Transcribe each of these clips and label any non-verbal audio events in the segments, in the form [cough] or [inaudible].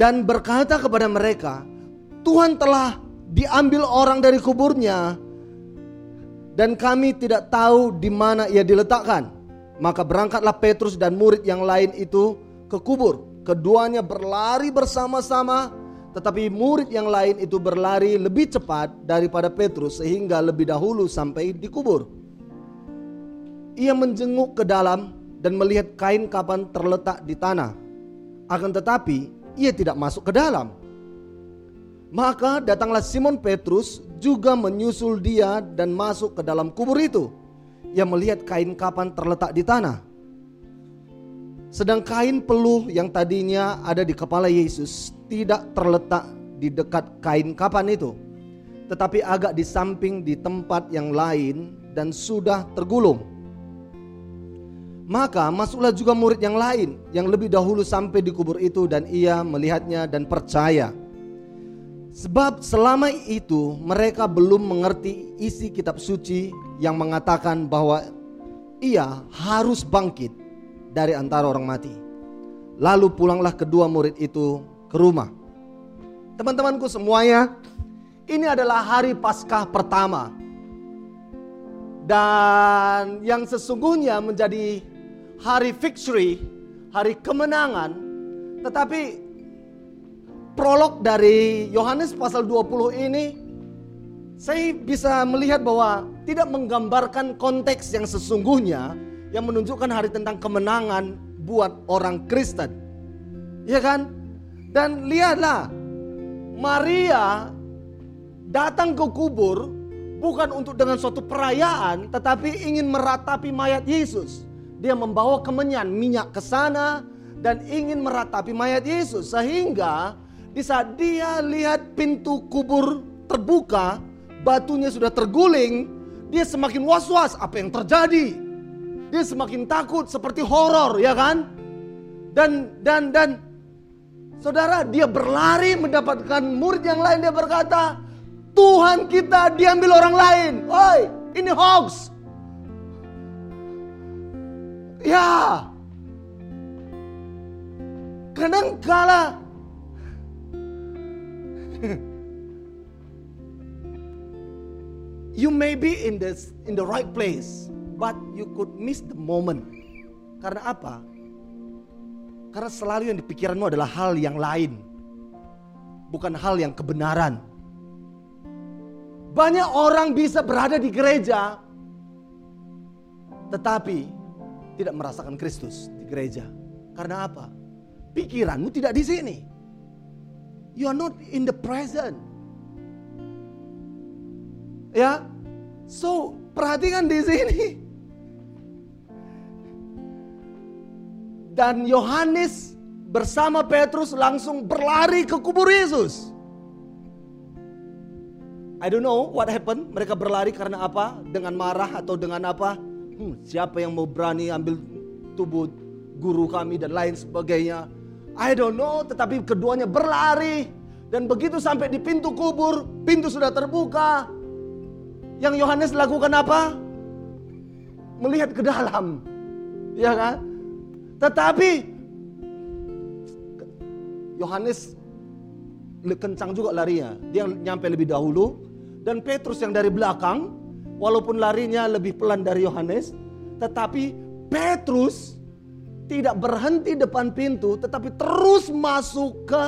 dan berkata kepada mereka, Tuhan telah diambil orang dari kuburnya dan kami tidak tahu di mana ia diletakkan. Maka berangkatlah Petrus dan murid yang lain itu ke kubur. Keduanya berlari bersama-sama, tetapi murid yang lain itu berlari lebih cepat daripada Petrus sehingga lebih dahulu sampai di kubur. Ia menjenguk ke dalam dan melihat kain kapan terletak di tanah. Akan tetapi ia tidak masuk ke dalam. Maka datanglah Simon Petrus juga menyusul dia dan masuk ke dalam kubur itu. Ia melihat kain kapan terletak di tanah. Sedang kain peluh yang tadinya ada di kepala Yesus tidak terletak di dekat kain kapan itu. Tetapi agak di samping di tempat yang lain dan sudah tergulung. Maka masuklah juga murid yang lain yang lebih dahulu sampai di kubur itu dan ia melihatnya dan percaya. Sebab selama itu mereka belum mengerti isi kitab suci yang mengatakan bahwa ia harus bangkit dari antara orang mati. Lalu pulanglah kedua murid itu ke rumah. Teman-temanku semuanya, ini adalah hari Paskah pertama. Dan yang sesungguhnya menjadi hari victory, hari kemenangan, tetapi prolog dari Yohanes pasal 20 ini saya bisa melihat bahwa tidak menggambarkan konteks yang sesungguhnya yang menunjukkan hari tentang kemenangan buat orang Kristen. Ya kan? Dan lihatlah Maria datang ke kubur bukan untuk dengan suatu perayaan tetapi ingin meratapi mayat Yesus. Dia membawa kemenyan minyak ke sana dan ingin meratapi mayat Yesus sehingga di saat dia lihat pintu kubur terbuka, batunya sudah terguling, dia semakin was-was apa yang terjadi. Dia semakin takut seperti horor, ya kan? Dan dan dan saudara dia berlari mendapatkan murid yang lain dia berkata, Tuhan kita diambil orang lain. Oi, ini hoax. Ya. Kadang kala [laughs] you may be in the in the right place, but you could miss the moment. Karena apa? Karena selalu yang di pikiranmu adalah hal yang lain. Bukan hal yang kebenaran. Banyak orang bisa berada di gereja tetapi tidak merasakan Kristus di gereja. Karena apa? Pikiranmu tidak di sini. You are not in the present. Ya. So, perhatikan di sini. Dan Yohanes bersama Petrus langsung berlari ke kubur Yesus. I don't know what happened. Mereka berlari karena apa? Dengan marah atau dengan apa? Hmm, siapa yang mau berani ambil tubuh guru kami dan lain sebagainya. I don't know, tetapi keduanya berlari dan begitu sampai di pintu kubur, pintu sudah terbuka. Yang Yohanes lakukan apa? Melihat ke dalam. Ya kan? Tetapi Yohanes kencang juga larinya. Dia nyampe lebih dahulu dan Petrus yang dari belakang walaupun larinya lebih pelan dari Yohanes, tetapi Petrus tidak berhenti depan pintu tetapi terus masuk ke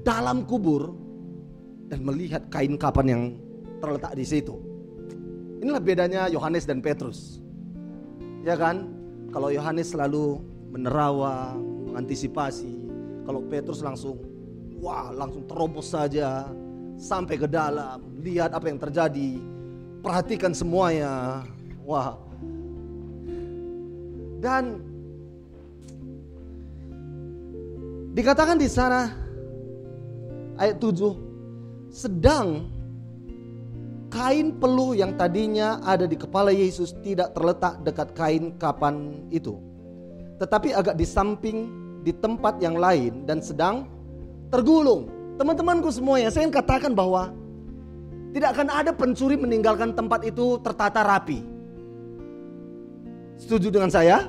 dalam kubur dan melihat kain kapan yang terletak di situ. Inilah bedanya Yohanes dan Petrus. Ya kan? Kalau Yohanes selalu menerawang, mengantisipasi. Kalau Petrus langsung wah, langsung terobos saja sampai ke dalam, lihat apa yang terjadi, perhatikan semuanya. Wah. Dan Dikatakan di sana ayat 7 sedang kain peluh yang tadinya ada di kepala Yesus tidak terletak dekat kain kapan itu. Tetapi agak di samping di tempat yang lain dan sedang tergulung. Teman-temanku semuanya, saya ingin katakan bahwa tidak akan ada pencuri meninggalkan tempat itu tertata rapi. Setuju dengan saya?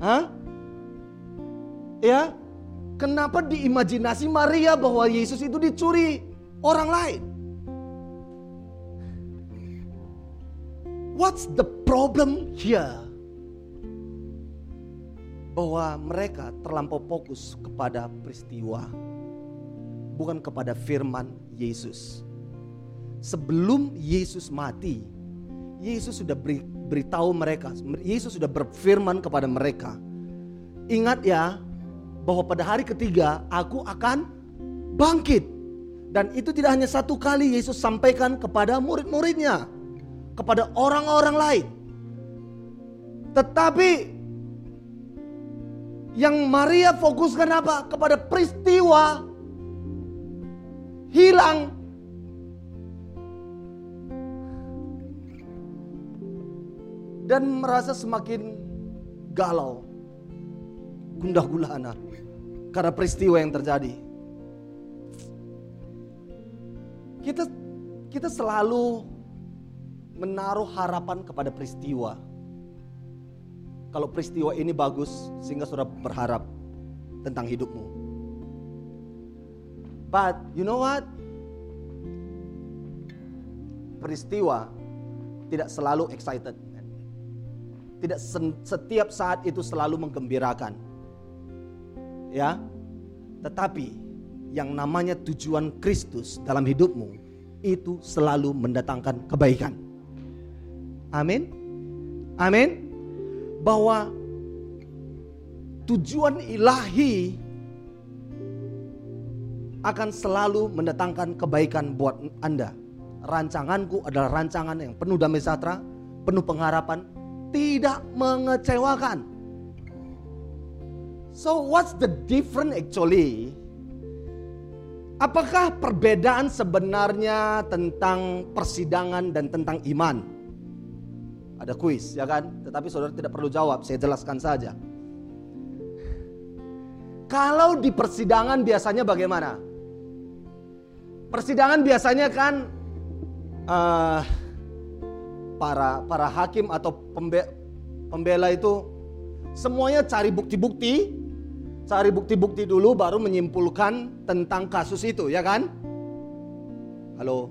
Hah? Ya, Kenapa di imajinasi Maria bahwa Yesus itu dicuri orang lain? What's the problem here? Bahwa mereka terlampau fokus kepada peristiwa, bukan kepada firman Yesus. Sebelum Yesus mati, Yesus sudah beri, beritahu mereka, Yesus sudah berfirman kepada mereka. Ingat ya, bahwa pada hari ketiga aku akan bangkit. Dan itu tidak hanya satu kali Yesus sampaikan kepada murid-muridnya, kepada orang-orang lain. Tetapi yang Maria fokuskan apa? Kepada peristiwa hilang dan merasa semakin galau, gundah gulana karena peristiwa yang terjadi. Kita kita selalu menaruh harapan kepada peristiwa. Kalau peristiwa ini bagus sehingga saudara berharap tentang hidupmu. But you know what? Peristiwa tidak selalu excited. Tidak setiap saat itu selalu menggembirakan ya. Tetapi yang namanya tujuan Kristus dalam hidupmu itu selalu mendatangkan kebaikan. Amin. Amin. Bahwa tujuan ilahi akan selalu mendatangkan kebaikan buat Anda. Rancanganku adalah rancangan yang penuh damai sejahtera, penuh pengharapan, tidak mengecewakan. So what's the difference actually? Apakah perbedaan sebenarnya tentang persidangan dan tentang iman? Ada kuis ya kan? Tetapi saudara tidak perlu jawab, saya jelaskan saja. Kalau di persidangan biasanya bagaimana? Persidangan biasanya kan uh, para para hakim atau pembe, pembela itu semuanya cari bukti-bukti cari bukti-bukti dulu baru menyimpulkan tentang kasus itu, ya kan? Halo.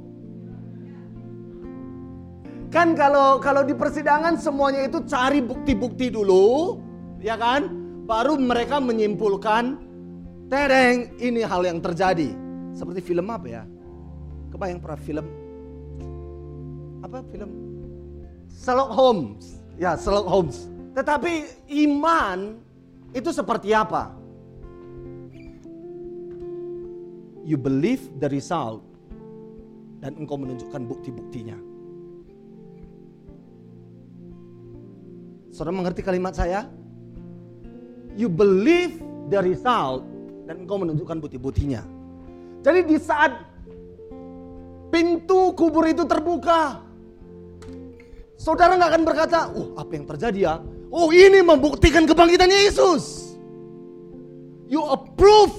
Kan kalau kalau di persidangan semuanya itu cari bukti-bukti dulu, ya kan? Baru mereka menyimpulkan tereng ini hal yang terjadi. Seperti film apa ya? Kebayang pernah film apa film Sherlock Holmes. Ya, Sherlock Holmes. Tetapi iman itu seperti apa? you believe the result dan engkau menunjukkan bukti-buktinya. Saudara mengerti kalimat saya? You believe the result dan engkau menunjukkan bukti-buktinya. Jadi di saat pintu kubur itu terbuka, saudara nggak akan berkata, "Oh, apa yang terjadi ya?" Oh, ini membuktikan kebangkitan Yesus. You approve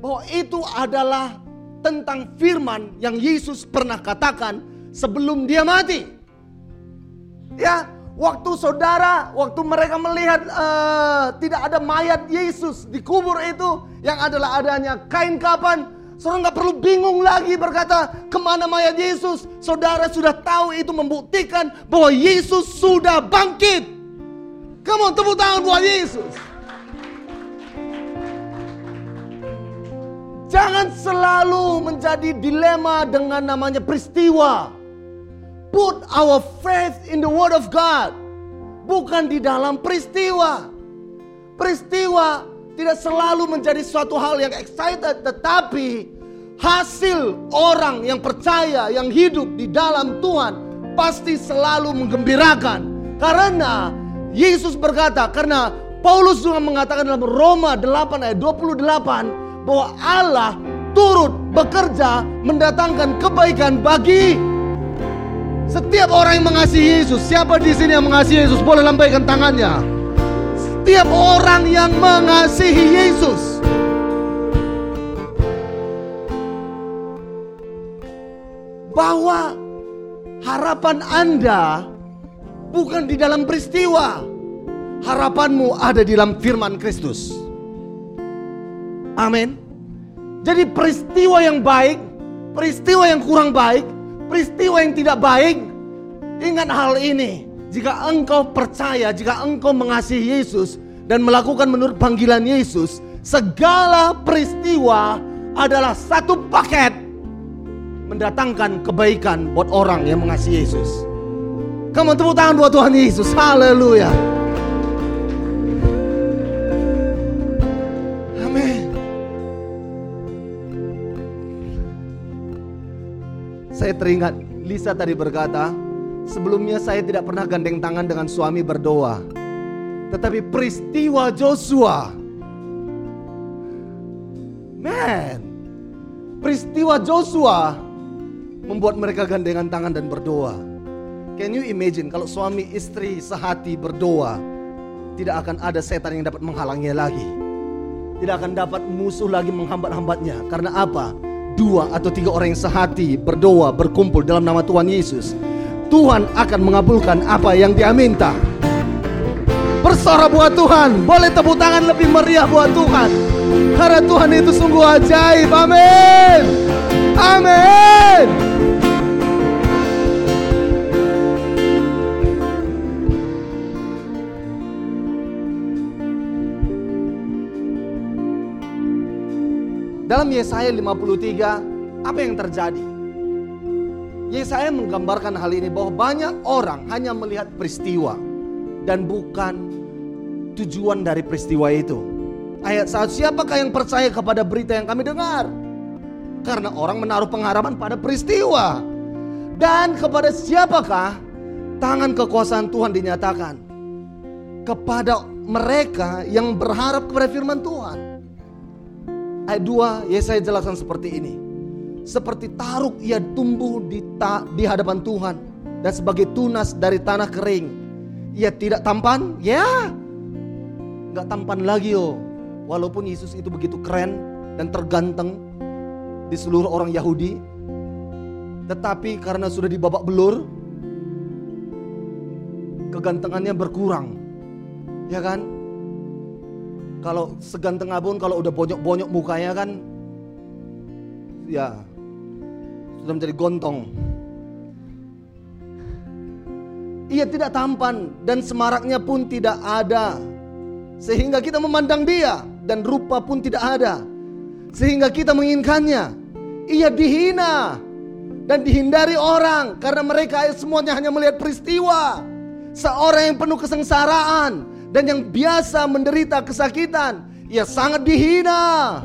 bahwa itu adalah tentang firman yang Yesus pernah katakan sebelum dia mati. Ya, waktu saudara, waktu mereka melihat uh, tidak ada mayat Yesus di kubur itu, yang adalah adanya kain kapan, saudara nggak perlu bingung lagi berkata ke mana mayat Yesus. Saudara sudah tahu itu membuktikan bahwa Yesus sudah bangkit. Kamu tepuk tangan buat Yesus. Jangan selalu menjadi dilema dengan namanya peristiwa. Put our faith in the word of God. Bukan di dalam peristiwa. Peristiwa tidak selalu menjadi suatu hal yang excited. Tetapi hasil orang yang percaya, yang hidup di dalam Tuhan. Pasti selalu menggembirakan. Karena Yesus berkata, karena Paulus juga mengatakan dalam Roma 8 ayat 28 bahwa Allah turut bekerja mendatangkan kebaikan bagi setiap orang yang mengasihi Yesus. Siapa di sini yang mengasihi Yesus boleh lambaikan tangannya. Setiap orang yang mengasihi Yesus. Bahwa harapan Anda bukan di dalam peristiwa. Harapanmu ada di dalam firman Kristus. Amin. Jadi peristiwa yang baik, peristiwa yang kurang baik, peristiwa yang tidak baik, ingat hal ini. Jika engkau percaya, jika engkau mengasihi Yesus dan melakukan menurut panggilan Yesus, segala peristiwa adalah satu paket mendatangkan kebaikan buat orang yang mengasihi Yesus. Kamu tepuk tangan buat Tuhan Yesus. Haleluya. Amin. Saya teringat Lisa tadi berkata, sebelumnya saya tidak pernah gandeng tangan dengan suami berdoa. Tetapi peristiwa Joshua Man, peristiwa Joshua membuat mereka gandengan tangan dan berdoa. Can you imagine kalau suami istri sehati berdoa, tidak akan ada setan yang dapat menghalangnya lagi. Tidak akan dapat musuh lagi menghambat-hambatnya. Karena apa? Dua atau tiga orang yang sehati berdoa, berkumpul dalam nama Tuhan Yesus. Tuhan akan mengabulkan apa yang dia minta. Bersorak buat Tuhan. Boleh tepuk tangan lebih meriah buat Tuhan. Karena Tuhan itu sungguh ajaib. Amin. Amin. Dalam Yesaya 53, apa yang terjadi? Yesaya menggambarkan hal ini bahwa banyak orang hanya melihat peristiwa dan bukan tujuan dari peristiwa itu. Ayat saat siapakah yang percaya kepada berita yang kami dengar? Karena orang menaruh pengharapan pada peristiwa. Dan kepada siapakah tangan kekuasaan Tuhan dinyatakan? Kepada mereka yang berharap kepada firman Tuhan. Ayat 2 Yesaya jelaskan seperti ini. Seperti taruk ia tumbuh di, ta, di hadapan Tuhan. Dan sebagai tunas dari tanah kering. Ia tidak tampan? Ya. Gak tampan lagi oh. Walaupun Yesus itu begitu keren dan terganteng di seluruh orang Yahudi. Tetapi karena sudah dibabak belur. Kegantengannya berkurang. Ya kan? Kalau seganteng abun kalau udah bonyok-bonyok mukanya kan ya sudah menjadi gontong. Ia tidak tampan dan semaraknya pun tidak ada. Sehingga kita memandang dia dan rupa pun tidak ada. Sehingga kita menginginkannya. Ia dihina dan dihindari orang karena mereka semuanya hanya melihat peristiwa. Seorang yang penuh kesengsaraan dan yang biasa menderita kesakitan, ia sangat dihina.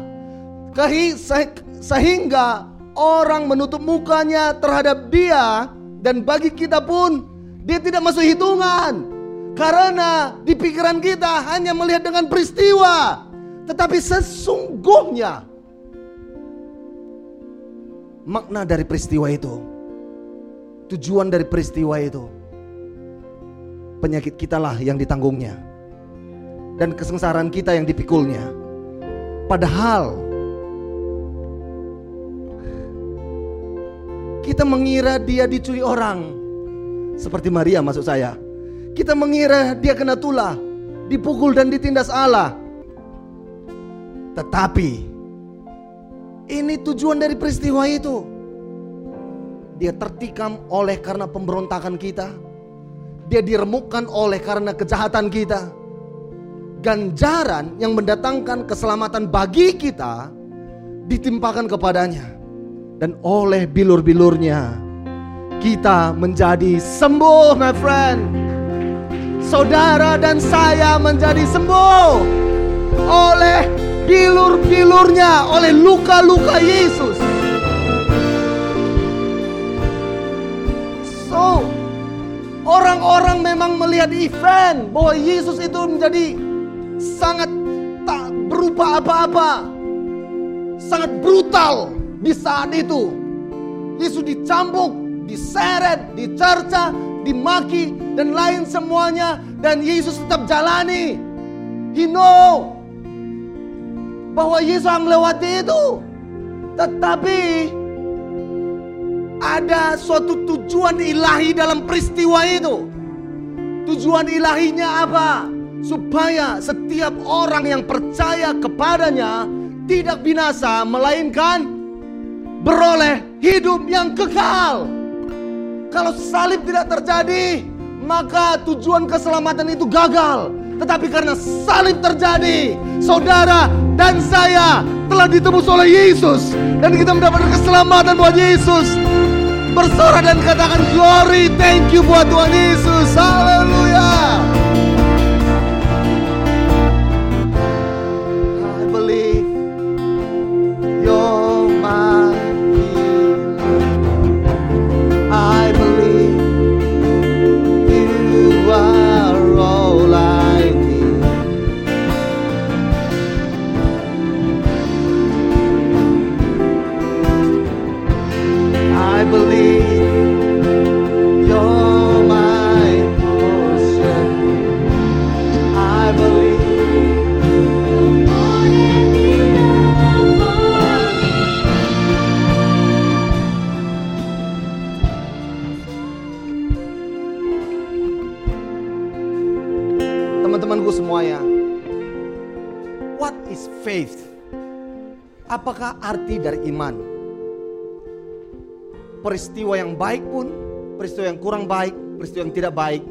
Sehingga orang menutup mukanya terhadap dia dan bagi kita pun dia tidak masuk hitungan. Karena di pikiran kita hanya melihat dengan peristiwa. Tetapi sesungguhnya makna dari peristiwa itu, tujuan dari peristiwa itu, penyakit kitalah yang ditanggungnya dan kesengsaraan kita yang dipikulnya. Padahal kita mengira dia dicuri orang. Seperti Maria maksud saya. Kita mengira dia kena tulah, dipukul dan ditindas Allah. Tetapi ini tujuan dari peristiwa itu. Dia tertikam oleh karena pemberontakan kita. Dia diremukkan oleh karena kejahatan kita ganjaran yang mendatangkan keselamatan bagi kita ditimpakan kepadanya. Dan oleh bilur-bilurnya kita menjadi sembuh my friend. Saudara dan saya menjadi sembuh oleh bilur-bilurnya, oleh luka-luka Yesus. So, orang-orang memang melihat event bahwa Yesus itu menjadi sangat tak berupa apa-apa. Sangat brutal di saat itu. Yesus dicambuk, diseret, dicerca, dimaki dan lain semuanya dan Yesus tetap jalani. He know bahwa Yesus akan melewati itu. Tetapi ada suatu tujuan ilahi dalam peristiwa itu. Tujuan ilahinya apa? supaya setiap orang yang percaya kepadanya tidak binasa, melainkan beroleh hidup yang kekal. Kalau salib tidak terjadi, maka tujuan keselamatan itu gagal. Tetapi karena salib terjadi, saudara dan saya telah ditebus oleh Yesus dan kita mendapatkan keselamatan buat Yesus. Bersorak dan katakan glory, thank you buat Tuhan Yesus. Haleluya. Arti dari iman? Peristiwa yang baik pun, peristiwa yang kurang baik, peristiwa yang tidak baik,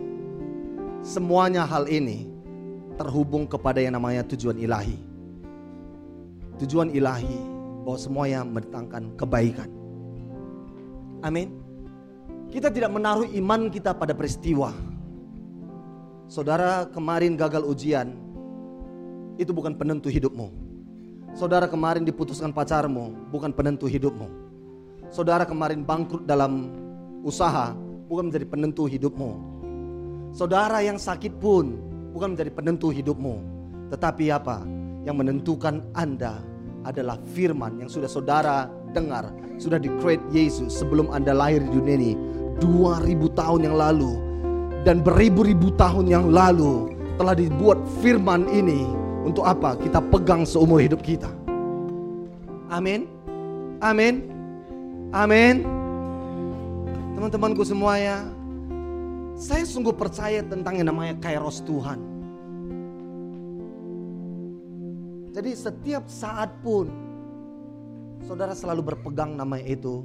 semuanya hal ini terhubung kepada yang namanya tujuan ilahi. Tujuan ilahi bahwa semuanya mendatangkan kebaikan. Amin. Kita tidak menaruh iman kita pada peristiwa. Saudara kemarin gagal ujian, itu bukan penentu hidupmu. Saudara kemarin diputuskan pacarmu, bukan penentu hidupmu. Saudara kemarin bangkrut dalam usaha, bukan menjadi penentu hidupmu. Saudara yang sakit pun bukan menjadi penentu hidupmu. Tetapi apa? Yang menentukan Anda adalah firman yang sudah saudara dengar, sudah di create Yesus sebelum Anda lahir di dunia ini 2000 tahun yang lalu dan beribu-ribu tahun yang lalu telah dibuat firman ini untuk apa? Kita pegang seumur hidup kita. Amin. Amin. Amin. Teman-temanku semuanya, saya sungguh percaya tentang yang namanya kairos Tuhan. Jadi setiap saat pun saudara selalu berpegang nama itu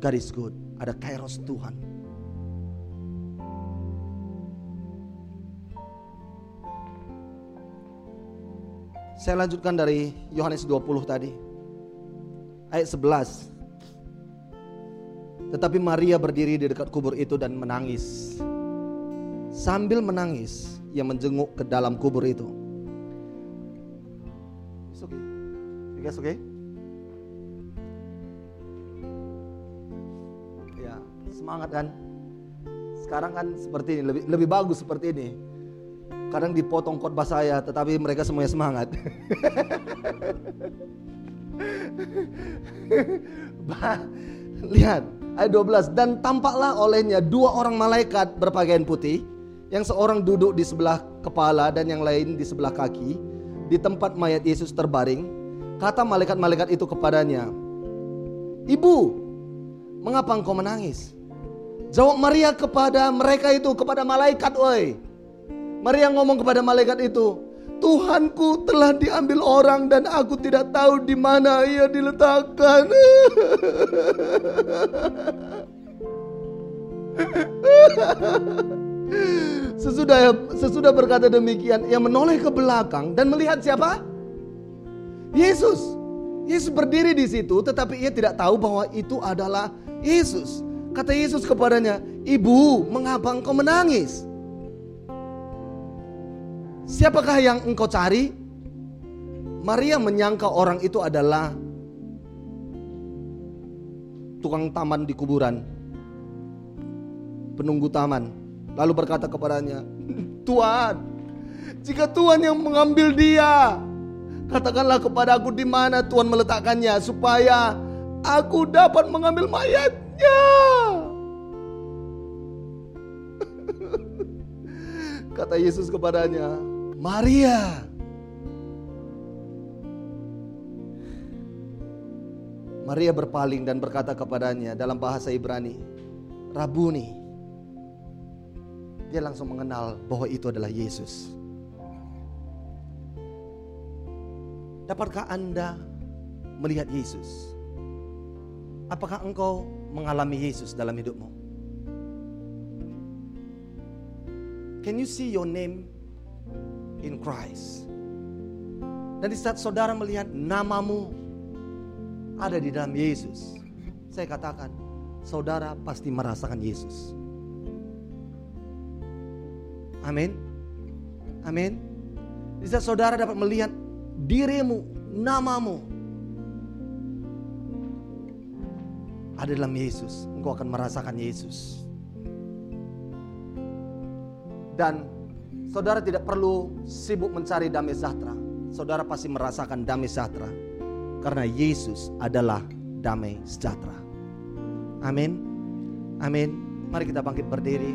God is good, ada kairos Tuhan. Saya lanjutkan dari Yohanes 20 tadi. Ayat 11. Tetapi Maria berdiri di dekat kubur itu dan menangis. Sambil menangis, ia menjenguk ke dalam kubur itu. It's okay. You guys okay? Ya, semangat kan? Sekarang kan seperti ini, lebih lebih bagus seperti ini. Kadang dipotong khotbah saya, tetapi mereka semuanya semangat. Lihat, ayat 12 dan tampaklah olehnya dua orang malaikat berpakaian putih yang seorang duduk di sebelah kepala dan yang lain di sebelah kaki di tempat mayat Yesus terbaring. Kata malaikat-malaikat itu kepadanya Ibu mengapa engkau menangis? Jawab Maria kepada mereka itu kepada malaikat woi Maria ngomong kepada malaikat itu Tuhanku telah diambil orang dan aku tidak tahu di mana ia diletakkan. [laughs] Sesudah sesudah berkata demikian, ia menoleh ke belakang dan melihat siapa? Yesus. Yesus berdiri di situ, tetapi ia tidak tahu bahwa itu adalah Yesus. Kata Yesus kepadanya, "Ibu, mengapa engkau menangis?" Siapakah yang engkau cari? Maria menyangka orang itu adalah tukang taman di kuburan. Penunggu taman. Lalu berkata kepadanya, [clears throat] "Tuhan, jika Tuhan yang mengambil dia, katakanlah kepada aku di mana Tuhan meletakkannya supaya aku dapat mengambil mayatnya." [laughs] Kata Yesus kepadanya, Maria. Maria berpaling dan berkata kepadanya dalam bahasa Ibrani, Rabuni. Dia langsung mengenal bahwa itu adalah Yesus. Dapatkah Anda melihat Yesus? Apakah engkau mengalami Yesus dalam hidupmu? Can you see your name in Christ? Dan di saat saudara melihat namamu ada di dalam Yesus, saya katakan, saudara pasti merasakan Yesus. Amin. Amin. Di saat saudara dapat melihat dirimu, namamu ada dalam Yesus, engkau akan merasakan Yesus. Dan saudara tidak perlu sibuk mencari damai sejahtera. Saudara pasti merasakan damai sejahtera karena Yesus adalah damai sejahtera. Amin. Amin. Mari kita bangkit berdiri.